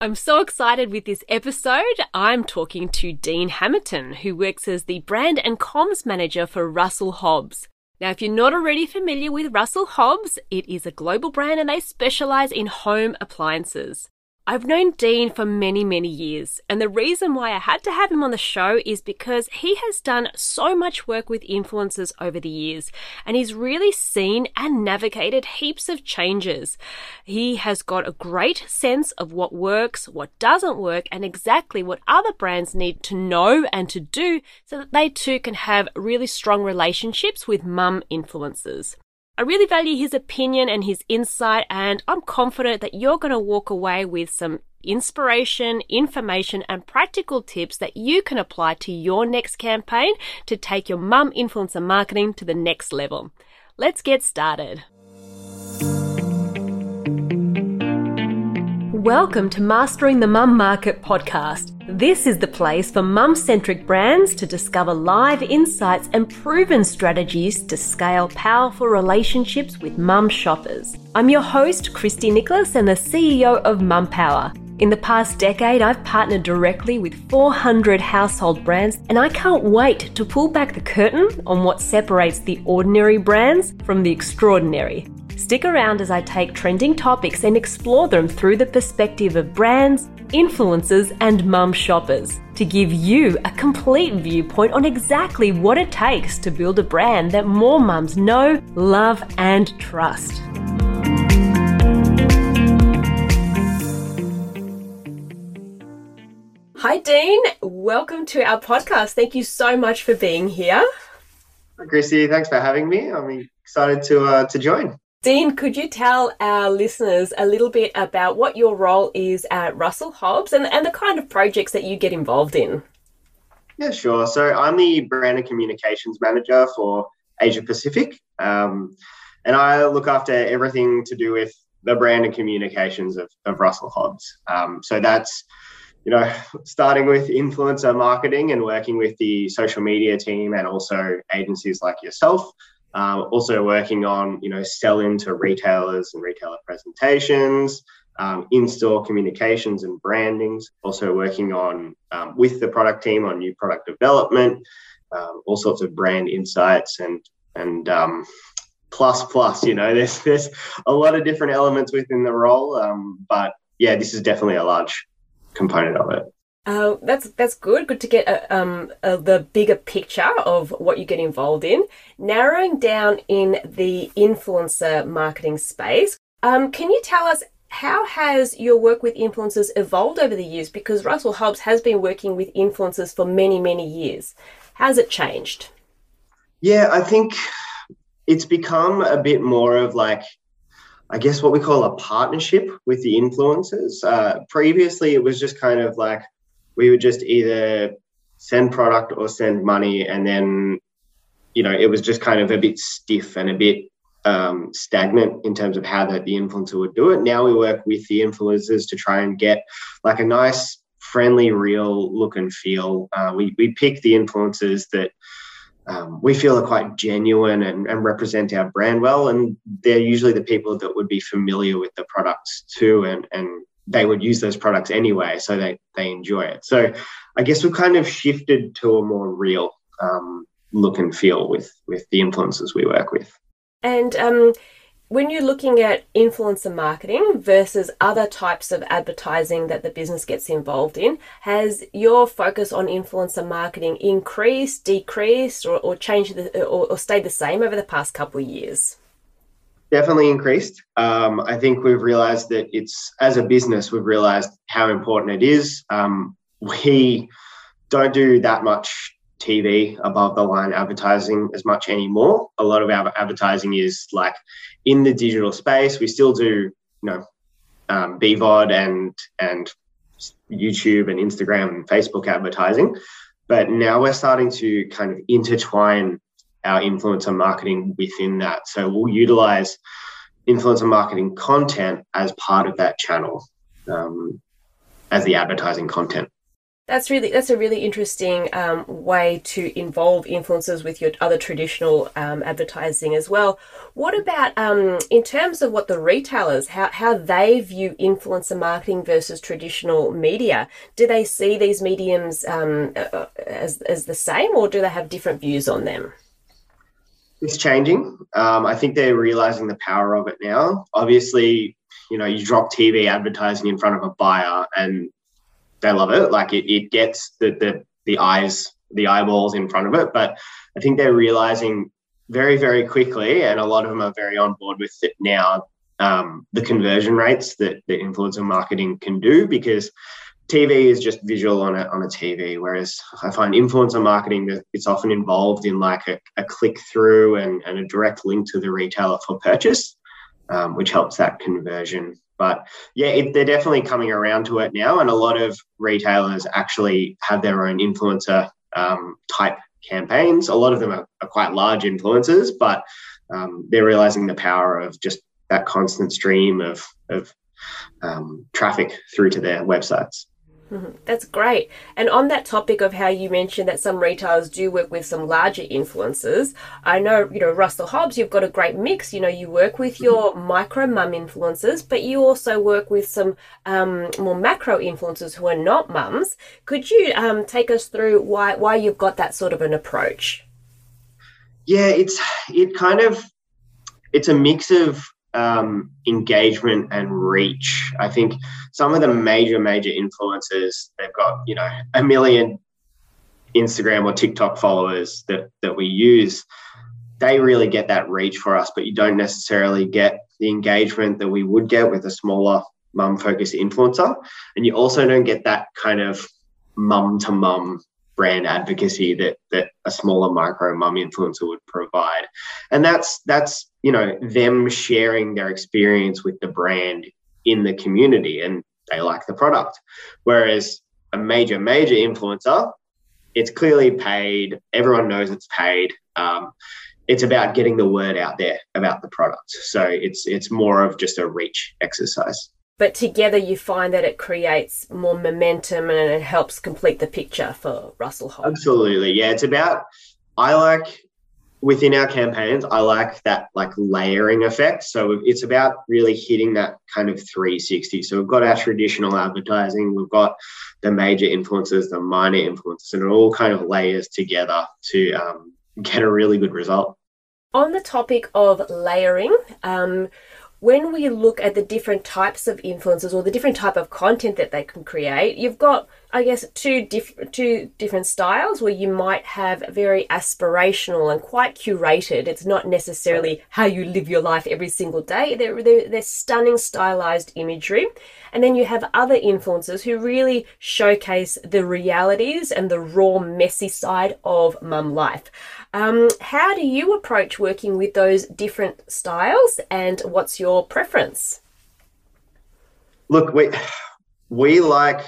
I'm so excited with this episode. I'm talking to Dean Hammerton, who works as the brand and comms manager for Russell Hobbs. Now, if you're not already familiar with Russell Hobbs, it is a global brand and they specialize in home appliances. I've known Dean for many, many years, and the reason why I had to have him on the show is because he has done so much work with influencers over the years, and he's really seen and navigated heaps of changes. He has got a great sense of what works, what doesn't work, and exactly what other brands need to know and to do so that they too can have really strong relationships with mum influencers. I really value his opinion and his insight, and I'm confident that you're going to walk away with some inspiration, information, and practical tips that you can apply to your next campaign to take your mum influencer marketing to the next level. Let's get started. Welcome to Mastering the Mum Market podcast. This is the place for mum centric brands to discover live insights and proven strategies to scale powerful relationships with mum shoppers. I'm your host, Christy Nicholas, and the CEO of Mum Power. In the past decade, I've partnered directly with 400 household brands, and I can't wait to pull back the curtain on what separates the ordinary brands from the extraordinary. Stick around as I take trending topics and explore them through the perspective of brands, influencers, and mum shoppers to give you a complete viewpoint on exactly what it takes to build a brand that more mums know, love, and trust. Hi, Dean. Welcome to our podcast. Thank you so much for being here. Chrissy, thanks for having me. I'm excited to uh, to join. Dean, could you tell our listeners a little bit about what your role is at Russell Hobbs and, and the kind of projects that you get involved in? Yeah, sure. So I'm the brand and communications manager for Asia Pacific. Um, and I look after everything to do with the brand and communications of, of Russell Hobbs. Um, so that's, you know, starting with influencer marketing and working with the social media team and also agencies like yourself um, also working on, you know, selling to retailers and retailer presentations, um, in-store communications and brandings. Also working on um, with the product team on new product development, um, all sorts of brand insights and and um, plus plus. You know, there's there's a lot of different elements within the role, um, but yeah, this is definitely a large component of it. Uh, that's that's good. Good to get um, the bigger picture of what you get involved in. Narrowing down in the influencer marketing space, um, can you tell us how has your work with influencers evolved over the years? Because Russell Hobbs has been working with influencers for many many years. How's it changed? Yeah, I think it's become a bit more of like I guess what we call a partnership with the influencers. Uh, previously, it was just kind of like we would just either send product or send money and then you know it was just kind of a bit stiff and a bit um, stagnant in terms of how that the influencer would do it. Now we work with the influencers to try and get like a nice friendly real look and feel. Uh, we, we pick the influencers that um, we feel are quite genuine and, and, represent our brand well and they're usually the people that would be familiar with the products too and and they would use those products anyway, so they they enjoy it. So I guess we've kind of shifted to a more real um, look and feel with with the influencers we work with. And um, when you're looking at influencer marketing versus other types of advertising that the business gets involved in, has your focus on influencer marketing increased, decreased, or, or changed the, or, or stayed the same over the past couple of years? Definitely increased. Um, I think we've realized that it's as a business, we've realized how important it is. Um, we don't do that much TV above the line advertising as much anymore. A lot of our advertising is like in the digital space. We still do, you know, um, BVOD and and YouTube and Instagram and Facebook advertising, but now we're starting to kind of intertwine our influencer marketing within that. So we'll utilize influencer marketing content as part of that channel um, as the advertising content. That's really that's a really interesting um, way to involve influencers with your other traditional um, advertising as well. What about um, in terms of what the retailers how how they view influencer marketing versus traditional media? Do they see these mediums um, uh, as as the same, or do they have different views on them? It's changing. Um, I think they're realizing the power of it now. Obviously, you know, you drop TV advertising in front of a buyer and they love it. Like it, it gets the, the the eyes, the eyeballs in front of it. But I think they're realizing very, very quickly, and a lot of them are very on board with it now. Um, the conversion rates that the influencer marketing can do because TV is just visual on a on a TV, whereas I find influencer marketing that it's often involved in like a, a click through and, and a direct link to the retailer for purchase, um, which helps that conversion but yeah, it, they're definitely coming around to it now, and a lot of retailers actually have their own influencer um, type campaigns. A lot of them are, are quite large influencers, but um, they're realizing the power of just that constant stream of of um, traffic through to their websites. Mm-hmm. That's great. And on that topic of how you mentioned that some retailers do work with some larger influencers, I know, you know, Russell Hobbs, you've got a great mix. You know, you work with your micro mum influencers, but you also work with some um, more macro influencers who are not mums. Could you um, take us through why, why you've got that sort of an approach? Yeah, it's it kind of it's a mix of um, engagement and reach. I think some of the major, major influencers, they've got, you know, a million Instagram or TikTok followers that, that we use. They really get that reach for us, but you don't necessarily get the engagement that we would get with a smaller mum focused influencer. And you also don't get that kind of mum to mum brand advocacy that that a smaller micro mum influencer would provide and that's that's you know them sharing their experience with the brand in the community and they like the product whereas a major major influencer it's clearly paid everyone knows it's paid um, it's about getting the word out there about the product so it's it's more of just a reach exercise but together you find that it creates more momentum and it helps complete the picture for Russell Hobbs. Absolutely. Yeah. It's about, I like within our campaigns, I like that like layering effect. So it's about really hitting that kind of 360. So we've got our traditional advertising, we've got the major influences, the minor influences, and it all kind of layers together to um, get a really good result. On the topic of layering, um, when we look at the different types of influencers or the different type of content that they can create, you've got, I guess, two different two different styles where you might have very aspirational and quite curated. It's not necessarily how you live your life every single day. They're, they're, they're stunning stylized imagery. And then you have other influencers who really showcase the realities and the raw, messy side of mum life. Um, how do you approach working with those different styles and what's your preference? Look, we, we like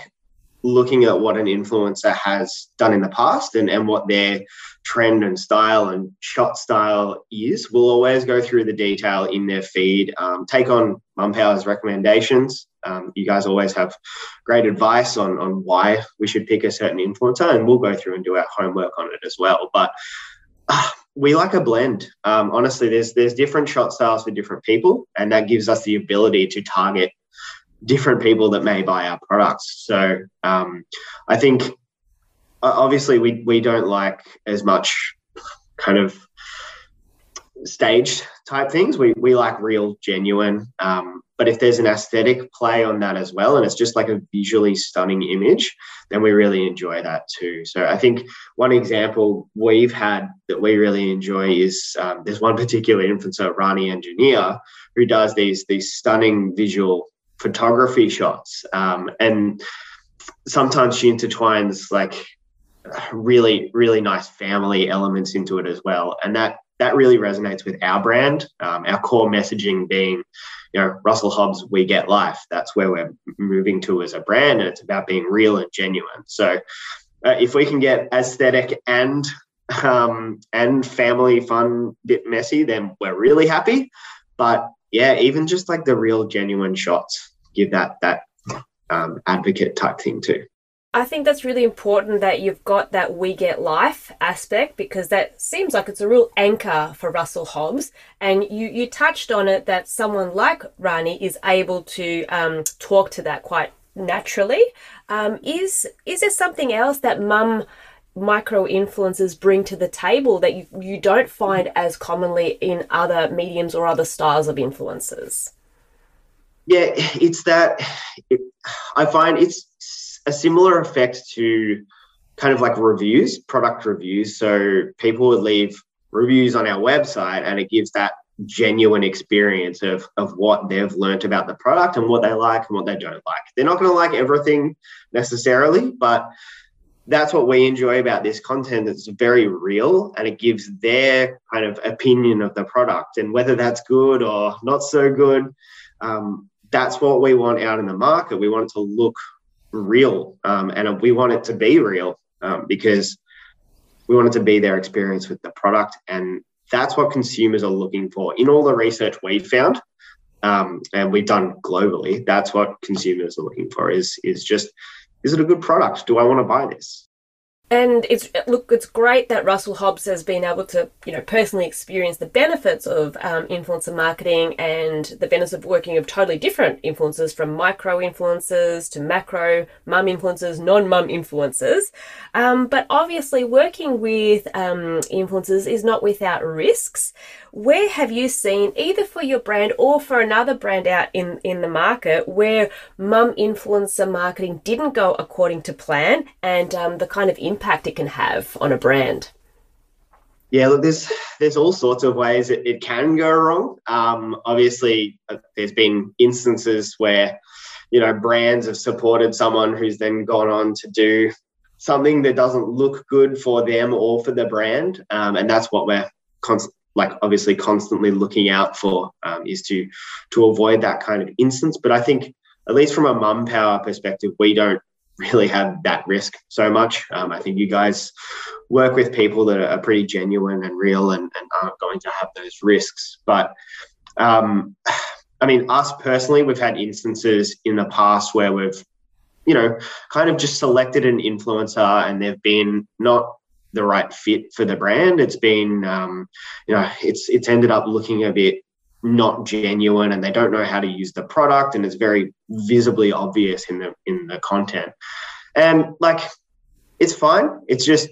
looking at what an influencer has done in the past and, and what their trend and style and shot style is. We'll always go through the detail in their feed, um, take on Mum Power's recommendations. Um, you guys always have great advice on, on why we should pick a certain influencer, and we'll go through and do our homework on it as well. But we like a blend. Um, honestly, there's there's different shot styles for different people, and that gives us the ability to target different people that may buy our products. So um, I think obviously we we don't like as much kind of staged type things. We we like real, genuine. Um, but if there's an aesthetic play on that as well, and it's just like a visually stunning image, then we really enjoy that too. So I think one example we've had that we really enjoy is um, there's one particular influencer, Rani Engineer, who does these these stunning visual photography shots, um, and sometimes she intertwines like really really nice family elements into it as well, and that that really resonates with our brand, um, our core messaging being you know, Russell Hobbs, we get life. That's where we're moving to as a brand, and it's about being real and genuine. So, uh, if we can get aesthetic and um, and family fun, bit messy, then we're really happy. But yeah, even just like the real, genuine shots give that that um, advocate type thing too. I think that's really important that you've got that we get life aspect because that seems like it's a real anchor for Russell Hobbs. And you, you touched on it that someone like Rani is able to um, talk to that quite naturally. Um, is is there something else that mum micro influencers bring to the table that you, you don't find as commonly in other mediums or other styles of influences? Yeah, it's that it, I find it's a similar effect to kind of like reviews, product reviews. So people would leave reviews on our website and it gives that genuine experience of, of what they've learned about the product and what they like and what they don't like. They're not going to like everything necessarily, but that's what we enjoy about this content. It's very real and it gives their kind of opinion of the product and whether that's good or not so good. Um, that's what we want out in the market. We want it to look real um, and we want it to be real um, because we want it to be their experience with the product and that's what consumers are looking for. In all the research we found um, and we've done globally that's what consumers are looking for is is just is it a good product? Do i want to buy this and it's look, it's great that Russell Hobbs has been able to, you know, personally experience the benefits of um, influencer marketing and the benefits of working with totally different influencers, from micro influencers to macro mum influencers, non-mum influencers. Um, but obviously, working with um, influencers is not without risks. Where have you seen, either for your brand or for another brand out in in the market, where mum influencer marketing didn't go according to plan, and um, the kind of impact impact it can have on a brand? Yeah, look, there's there's all sorts of ways it, it can go wrong. Um, obviously, uh, there's been instances where you know brands have supported someone who's then gone on to do something that doesn't look good for them or for the brand, um, and that's what we're like obviously constantly looking out for um, is to to avoid that kind of instance. But I think at least from a mum power perspective, we don't really have that risk so much. Um, I think you guys work with people that are pretty genuine and real and, and aren't going to have those risks. But um, I mean, us personally, we've had instances in the past where we've, you know, kind of just selected an influencer and they've been not the right fit for the brand. It's been, um, you know, it's it's ended up looking a bit not genuine and they don't know how to use the product and it's very visibly obvious in the in the content. And like it's fine. It's just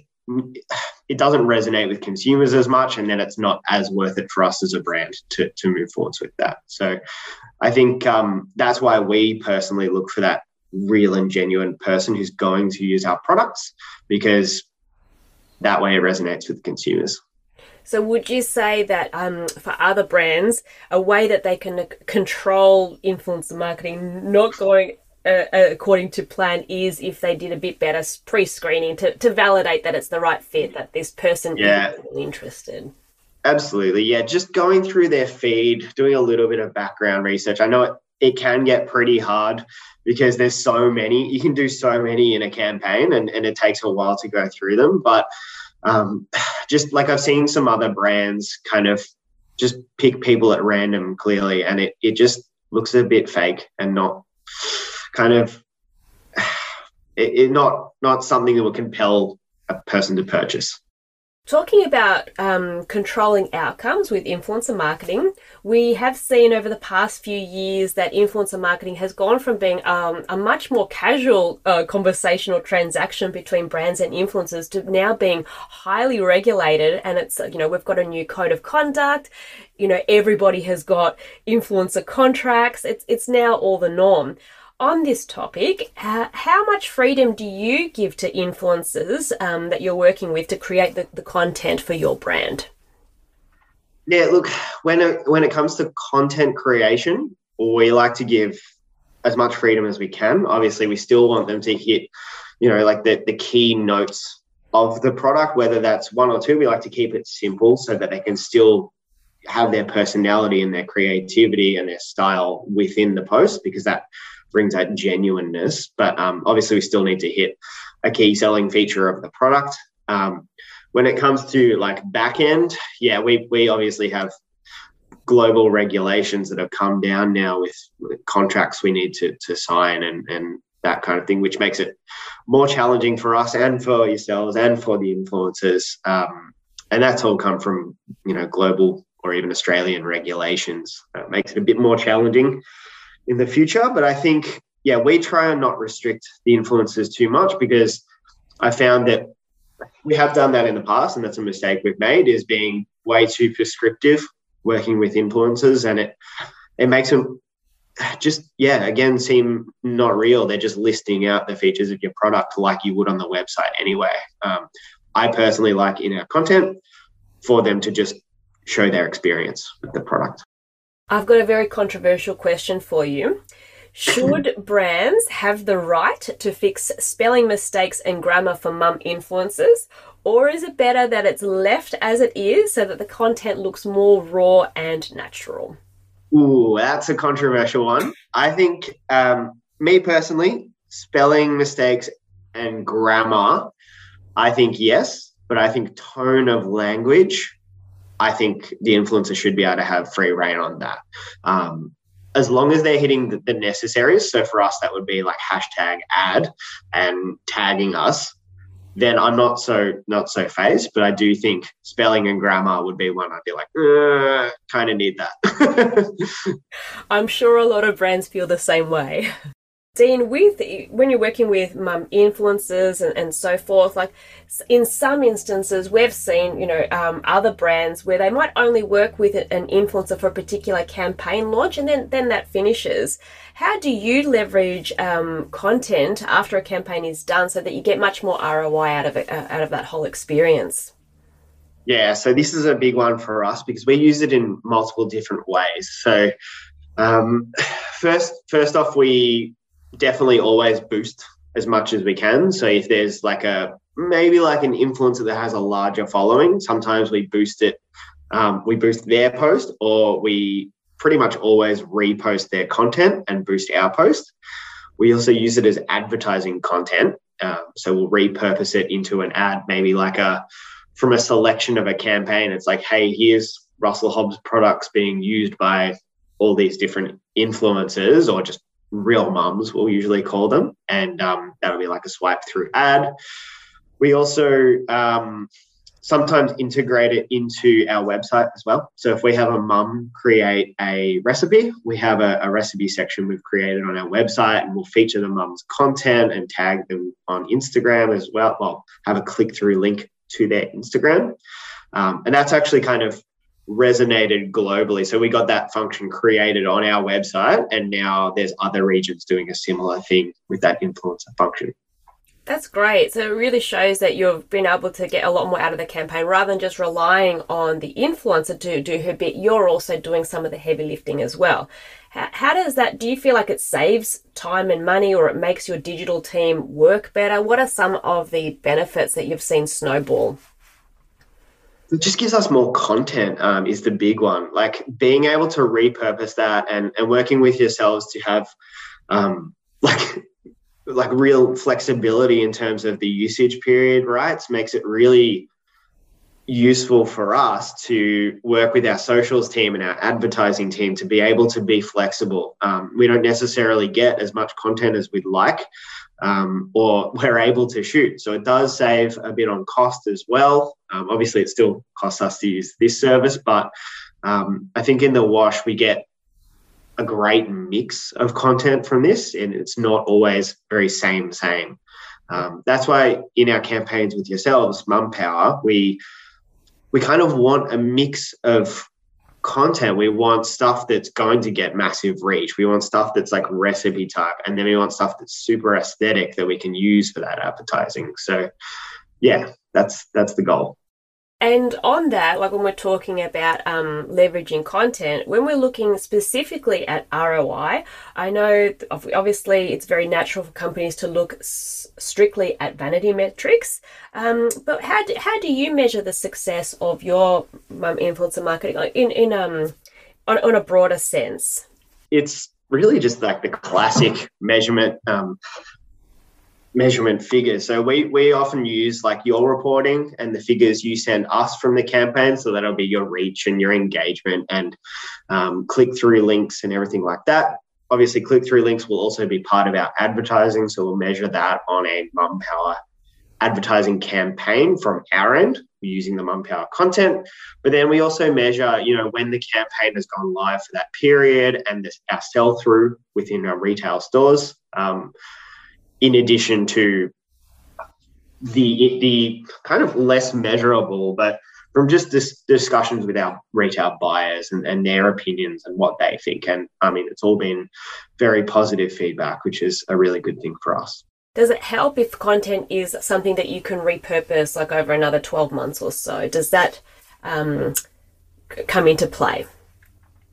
it doesn't resonate with consumers as much and then it's not as worth it for us as a brand to, to move forwards with that. So i think um, that's why we personally look for that real and genuine person who's going to use our products because that way it resonates with consumers so, would you say that um, for other brands, a way that they can control influencer marketing not going uh, uh, according to plan is if they did a bit better pre-screening to, to validate that it's the right fit, that this person yeah. is really interested? Absolutely, yeah. Just going through their feed, doing a little bit of background research. I know it, it can get pretty hard because there's so many. You can do so many in a campaign, and, and it takes a while to go through them. But um, just like I've seen some other brands kind of just pick people at random clearly, and it, it just looks a bit fake and not kind of it, it not not something that will compel a person to purchase. Talking about um, controlling outcomes with influencer marketing, we have seen over the past few years that influencer marketing has gone from being um, a much more casual uh, conversational transaction between brands and influencers to now being highly regulated. And it's, you know, we've got a new code of conduct. You know, everybody has got influencer contracts. It's, it's now all the norm on this topic, uh, how much freedom do you give to influencers um, that you're working with to create the, the content for your brand? Yeah, look, when it, when it comes to content creation, we like to give as much freedom as we can. Obviously, we still want them to hit, you know, like the, the key notes of the product, whether that's one or two. We like to keep it simple so that they can still have their personality and their creativity and their style within the post because that brings out genuineness. But um, obviously, we still need to hit a key selling feature of the product. Um, when it comes to like back end, yeah, we we obviously have global regulations that have come down now with, with contracts we need to to sign and and that kind of thing, which makes it more challenging for us and for yourselves and for the influencers. Um, and that's all come from you know global or even Australian regulations. It makes it a bit more challenging in the future. But I think yeah, we try and not restrict the influencers too much because I found that we have done that in the past, and that's a mistake we've made is being way too prescriptive working with influencers, and it it makes them just yeah again seem not real. They're just listing out the features of your product like you would on the website anyway. Um, I personally like in our content for them to just show their experience with the product. I've got a very controversial question for you. Should brands have the right to fix spelling mistakes and grammar for mum influencers? Or is it better that it's left as it is so that the content looks more raw and natural? Ooh, that's a controversial one. I think, um, me personally, spelling mistakes and grammar, I think yes, but I think tone of language, I think the influencer should be able to have free reign on that. Um, as long as they're hitting the, the necessaries. So for us, that would be like hashtag ad and tagging us. Then I'm not so not so phased, but I do think spelling and grammar would be one I'd be like, kind of need that. I'm sure a lot of brands feel the same way. Dean, with when you're working with mum influencers and, and so forth, like in some instances, we've seen you know um, other brands where they might only work with an influencer for a particular campaign launch, and then then that finishes. How do you leverage um, content after a campaign is done so that you get much more ROI out of it, uh, out of that whole experience? Yeah, so this is a big one for us because we use it in multiple different ways. So um, first, first off, we definitely always boost as much as we can. So if there's like a maybe like an influencer that has a larger following, sometimes we boost it. Um, we boost their post, or we pretty much always repost their content and boost our post. We also use it as advertising content. Um, so we'll repurpose it into an ad, maybe like a from a selection of a campaign. It's like, hey, here's Russell Hobbs products being used by all these different influencers or just real mums, we'll usually call them, and um, that'll be like a swipe through ad. We also um, sometimes integrate it into our website as well. So if we have a mum create a recipe, we have a, a, recipe section we've created on our website, and we'll feature the mum's content and tag them on Instagram as well. Well, have a click through link to their Instagram. Um, and that's actually kind of resonated globally. So we got that function created on our website, and now there's other regions doing a similar thing with that influencer function. That's great. So it really shows that you've been able to get a lot more out of the campaign rather than just relying on the influencer to do her bit. You're also doing some of the heavy lifting as well. How, how does that, do you feel like it saves time and money or it makes your digital team work better? What are some of the benefits that you've seen snowball? It just gives us more content um, is the big one. Like being able to repurpose that and and working with yourselves to have um, like like real flexibility in terms of the usage period rights makes it really useful for us to work with our socials team and our advertising team to be able to be flexible. Um, we don't necessarily get as much content as we'd like um, or we're able to shoot. So it does save a bit on cost as well. Um, obviously, it still costs us to use this service, but um, I think in the wash we get a great mix of content from this, and it's not always very same same. Um, that's why in our campaigns with yourselves, Mum Power, we we kind of want a mix of content. We want stuff that's going to get massive reach. We want stuff that's like recipe type. And then we want stuff that's super aesthetic that we can use for that advertising. So yeah, that's that's the goal. And on that, like when we're talking about um, leveraging content, when we're looking specifically at ROI, I know obviously it's very natural for companies to look s- strictly at vanity metrics. Um, but how do, how do you measure the success of your um, influencer marketing in in um on, on a broader sense? It's really just like the classic measurement um, measurement figures. So we we often use like your reporting and the figures you send us from the campaign. So that'll be your reach and your engagement and um, click through links and everything like that. obviously click through links will also be part of our advertising. So we'll measure that on a Mum Power advertising campaign from our end using the Mum Power content. But then we also measure, you know, when the campaign has gone live for that period and this, our sell through within our retail stores. Um, in addition to the the kind of less measurable, but from just this discussions with our retail buyers and, and their opinions and what they think. And I mean, it's all been very positive feedback, which is a really good thing for us. Does it help if content is something that you can repurpose like over another 12 months or so? Does that um, come into play?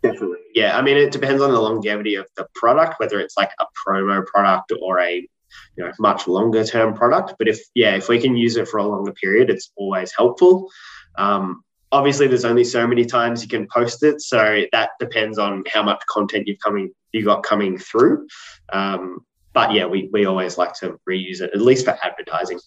Definitely. Yeah. I mean, it depends on the longevity of the product, whether it's like a promo product or a you know much longer term product. But if yeah if we can use it for a longer period it's always helpful. Um, obviously there's only so many times you can post it so that depends on how much content you've coming you got coming through. Um, but yeah we, we always like to reuse it at least for advertising.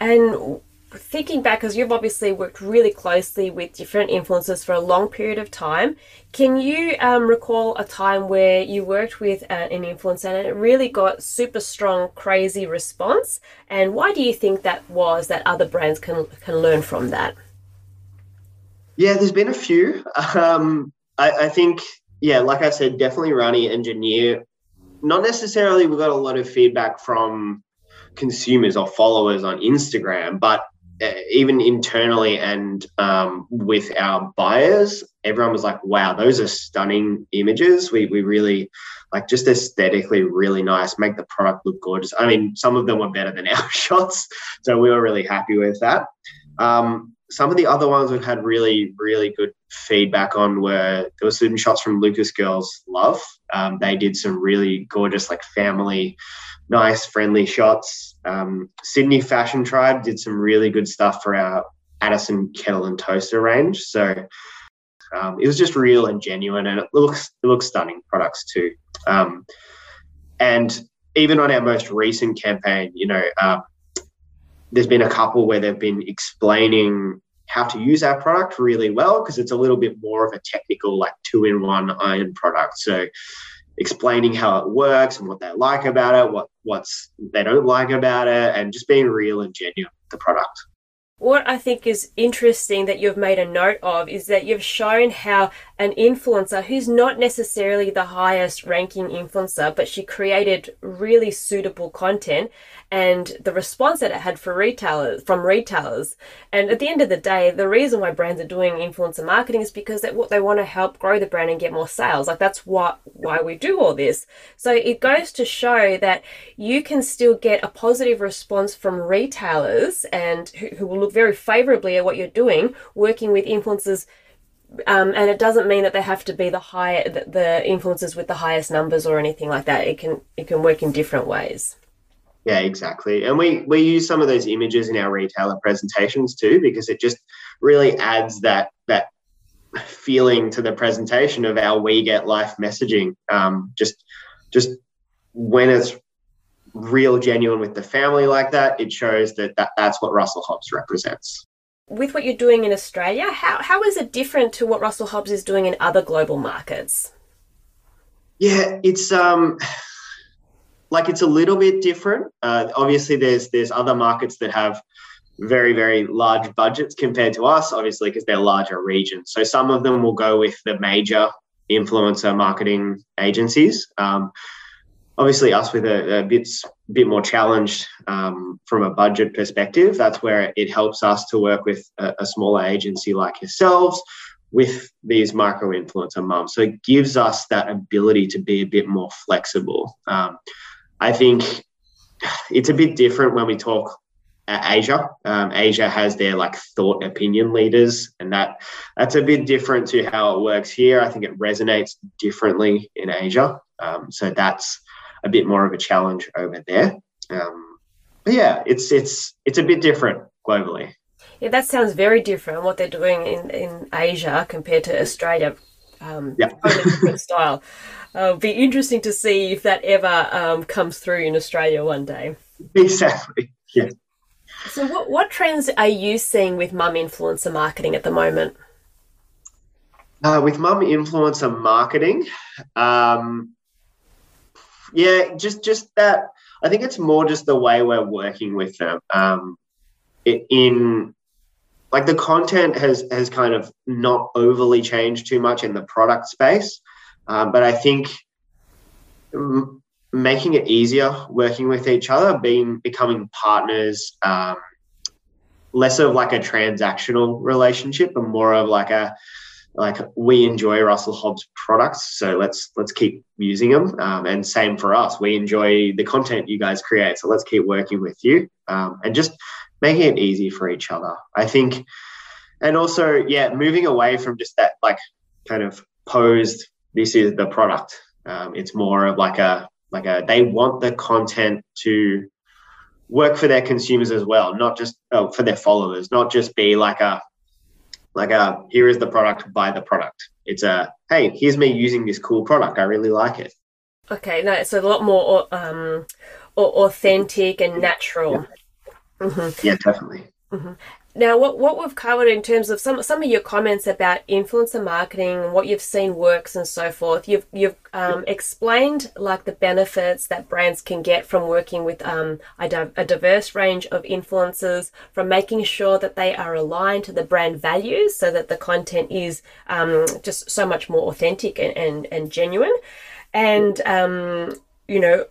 And thinking back, because you've obviously worked really closely with different influencers for a long period of time, can you um, recall a time where you worked with uh, an influencer and it really got super strong, crazy response? And why do you think that was that other brands can can learn from that? Yeah, there's been a few. Um, I, I think, yeah, like I said, definitely Rani Engineer. Not necessarily we got a lot of feedback from consumers or followers on Instagram, but even internally and um, with our buyers, everyone was like, wow, those are stunning images. We, we really like just aesthetically really nice, make the product look gorgeous. I mean, some of them were better than our shots. So we were really happy with that. Um, some of the other ones we've had really, really good feedback on were there were some shots from Lucas Girls Love. Um, they did some really gorgeous, like family nice, friendly shots. Um, Sydney Fashion Tribe did some really good stuff for our Addison kettle and toaster range. So um, it was just real and genuine, and it looks it looks stunning products too. Um, and even on our most recent campaign, you know, uh, there's been a couple where they've been explaining how to use our product really well because it's a little bit more of a technical, like two in one iron product. So explaining how it works and what they like about it, what what's they don't like about it, and just being real and genuine with the product. What I think is interesting that you've made a note of is that you've shown how an influencer who's not necessarily the highest ranking influencer, but she created really suitable content and the response that it had for retailers from retailers. And at the end of the day, the reason why brands are doing influencer marketing is because they, they want to help grow the brand and get more sales. Like that's what why we do all this. So it goes to show that you can still get a positive response from retailers and who, who will look very favorably at what you're doing, working with influencers um, and it doesn't mean that they have to be the high the, influencers with the highest numbers or anything like that. It can it can work in different ways. Yeah, exactly. And we we use some of those images in our retailer presentations too because it just really adds that that feeling to the presentation of our we get life messaging. Um, just just when it's real genuine with the family like that, it shows that, that that's what Russell Hobbs represents with what you're doing in Australia, how, how is it different to what Russell Hobbs is doing in other global markets? Yeah, it's um like it's a little bit different. Uh, obviously, there's there's other markets that have very very large budgets compared to us, obviously because they're larger regions. So some of them will go with the major influencer marketing agencies. Um, obviously us with a, a bit bit more challenged um, from a budget perspective. That's where it helps us to work with a, a smaller agency like yourselves with these micro influencer mums. So it gives us that ability to be a bit more flexible. Um, I think it's a bit different when we talk Asia. Um, Asia has their like thought opinion leaders, and that that's a bit different to how it works here. I think it resonates differently in Asia. Um, so that's a bit more of a challenge over there. Um, but yeah, it's it's it's a bit different globally. Yeah, that sounds very different. What they're doing in, in Asia compared to Australia, um, yeah, totally different style. Uh, it'll be interesting to see if that ever um, comes through in Australia one day. Exactly. Yeah. So, what what trends are you seeing with mum influencer marketing at the moment? Uh, with mum influencer marketing, um, yeah, just just that. I think it's more just the way we're working with them. Um, in like the content has has kind of not overly changed too much in the product space, um, but I think m- making it easier working with each other, being becoming partners, um, less of like a transactional relationship and more of like a like we enjoy Russell Hobbs products, so let's let's keep using them. Um, and same for us, we enjoy the content you guys create, so let's keep working with you um, and just making it easy for each other. I think, and also yeah, moving away from just that like kind of posed. This is the product. Um, it's more of like a like a they want the content to work for their consumers as well, not just oh, for their followers, not just be like a like a here is the product, buy the product. It's a hey, here's me using this cool product. I really like it. Okay, no, it's a lot more um, authentic and natural. Yeah, mm-hmm. yeah definitely. Mm-hmm. Now, what, what we've covered in terms of some some of your comments about influencer marketing, what you've seen works, and so forth, you've you've um, explained like the benefits that brands can get from working with um, a, di- a, diverse range of influencers, from making sure that they are aligned to the brand values, so that the content is um, just so much more authentic and and, and genuine, and um, you know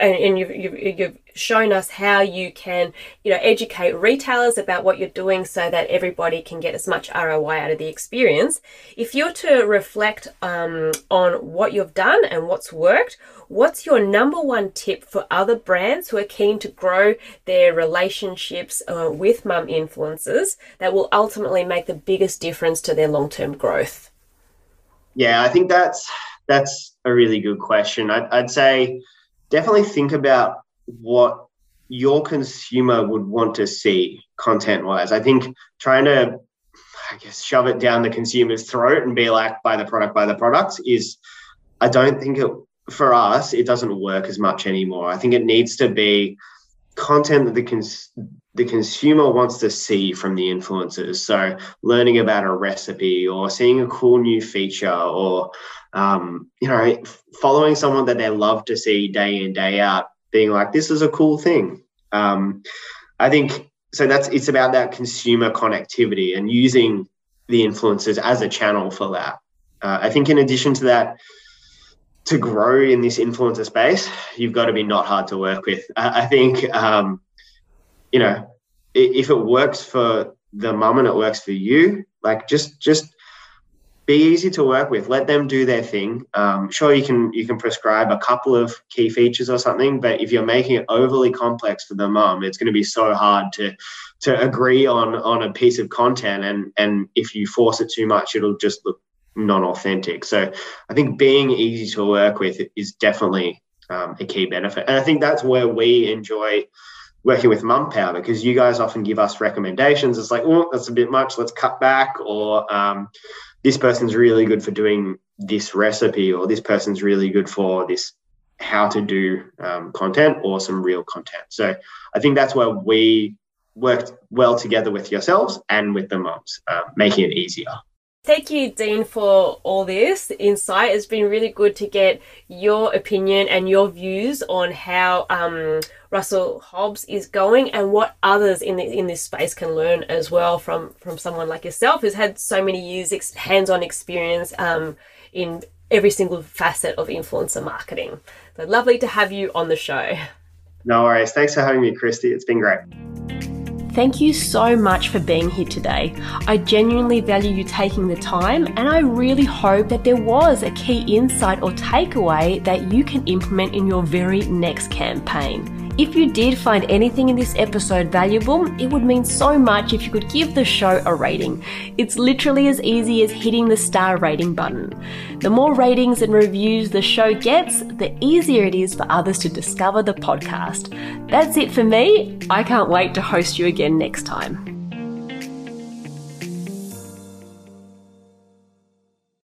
and, and you've, you've, you've shown us how you can you know educate retailers about what you're doing so that everybody can get as much ROI out of the experience. If you're to reflect um, on what you've done and what's worked what's your number one tip for other brands who are keen to grow their relationships uh, with mum influencers that will ultimately make the biggest difference to their long-term growth? Yeah i think that's that's a really good question. I'd, I'd say definitely think about what your consumer would want to see content wise. I think trying to, I guess, shove it down the consumer's throat and be like, buy the product, buy the product is, I don't think it, for us, it doesn't work as much anymore. I think it needs to be content that the cons- the consumer wants to see from the influencers. So learning about a recipe or seeing a cool new feature or um, you know, following someone that they love to see day in, day out, being like, this is a cool thing. Um, I think so that's it's about that consumer connectivity and using the influencers as a channel for that. Uh, I think in addition to that, to grow in this influencer space, you've got to be not hard to work with. I, I think, um, you know, if it works for the mum and it works for you, like just just be easy to work with. Let them do their thing. Um, sure, you can you can prescribe a couple of key features or something, but if you're making it overly complex for the mom, it's going to be so hard to to agree on on a piece of content. And and if you force it too much, it'll just look non-authentic. So I think being easy to work with is definitely um, a key benefit, and I think that's where we enjoy working with mum power because you guys often give us recommendations. It's like, oh, that's a bit much. Let's cut back, or um, this person's really good for doing this recipe or this person's really good for this how to do um, content or some real content. So i think that's where we worked well together with yourselves and with the moms uh, making it easier Thank you, Dean, for all this insight. It's been really good to get your opinion and your views on how um, Russell Hobbs is going and what others in the, in this space can learn as well from from someone like yourself who's had so many years ex- hands-on experience um, in every single facet of influencer marketing. So lovely to have you on the show. No worries. Thanks for having me, Christy. It's been great. Thank you so much for being here today. I genuinely value you taking the time, and I really hope that there was a key insight or takeaway that you can implement in your very next campaign. If you did find anything in this episode valuable, it would mean so much if you could give the show a rating. It's literally as easy as hitting the star rating button. The more ratings and reviews the show gets, the easier it is for others to discover the podcast. That's it for me. I can't wait to host you again next time.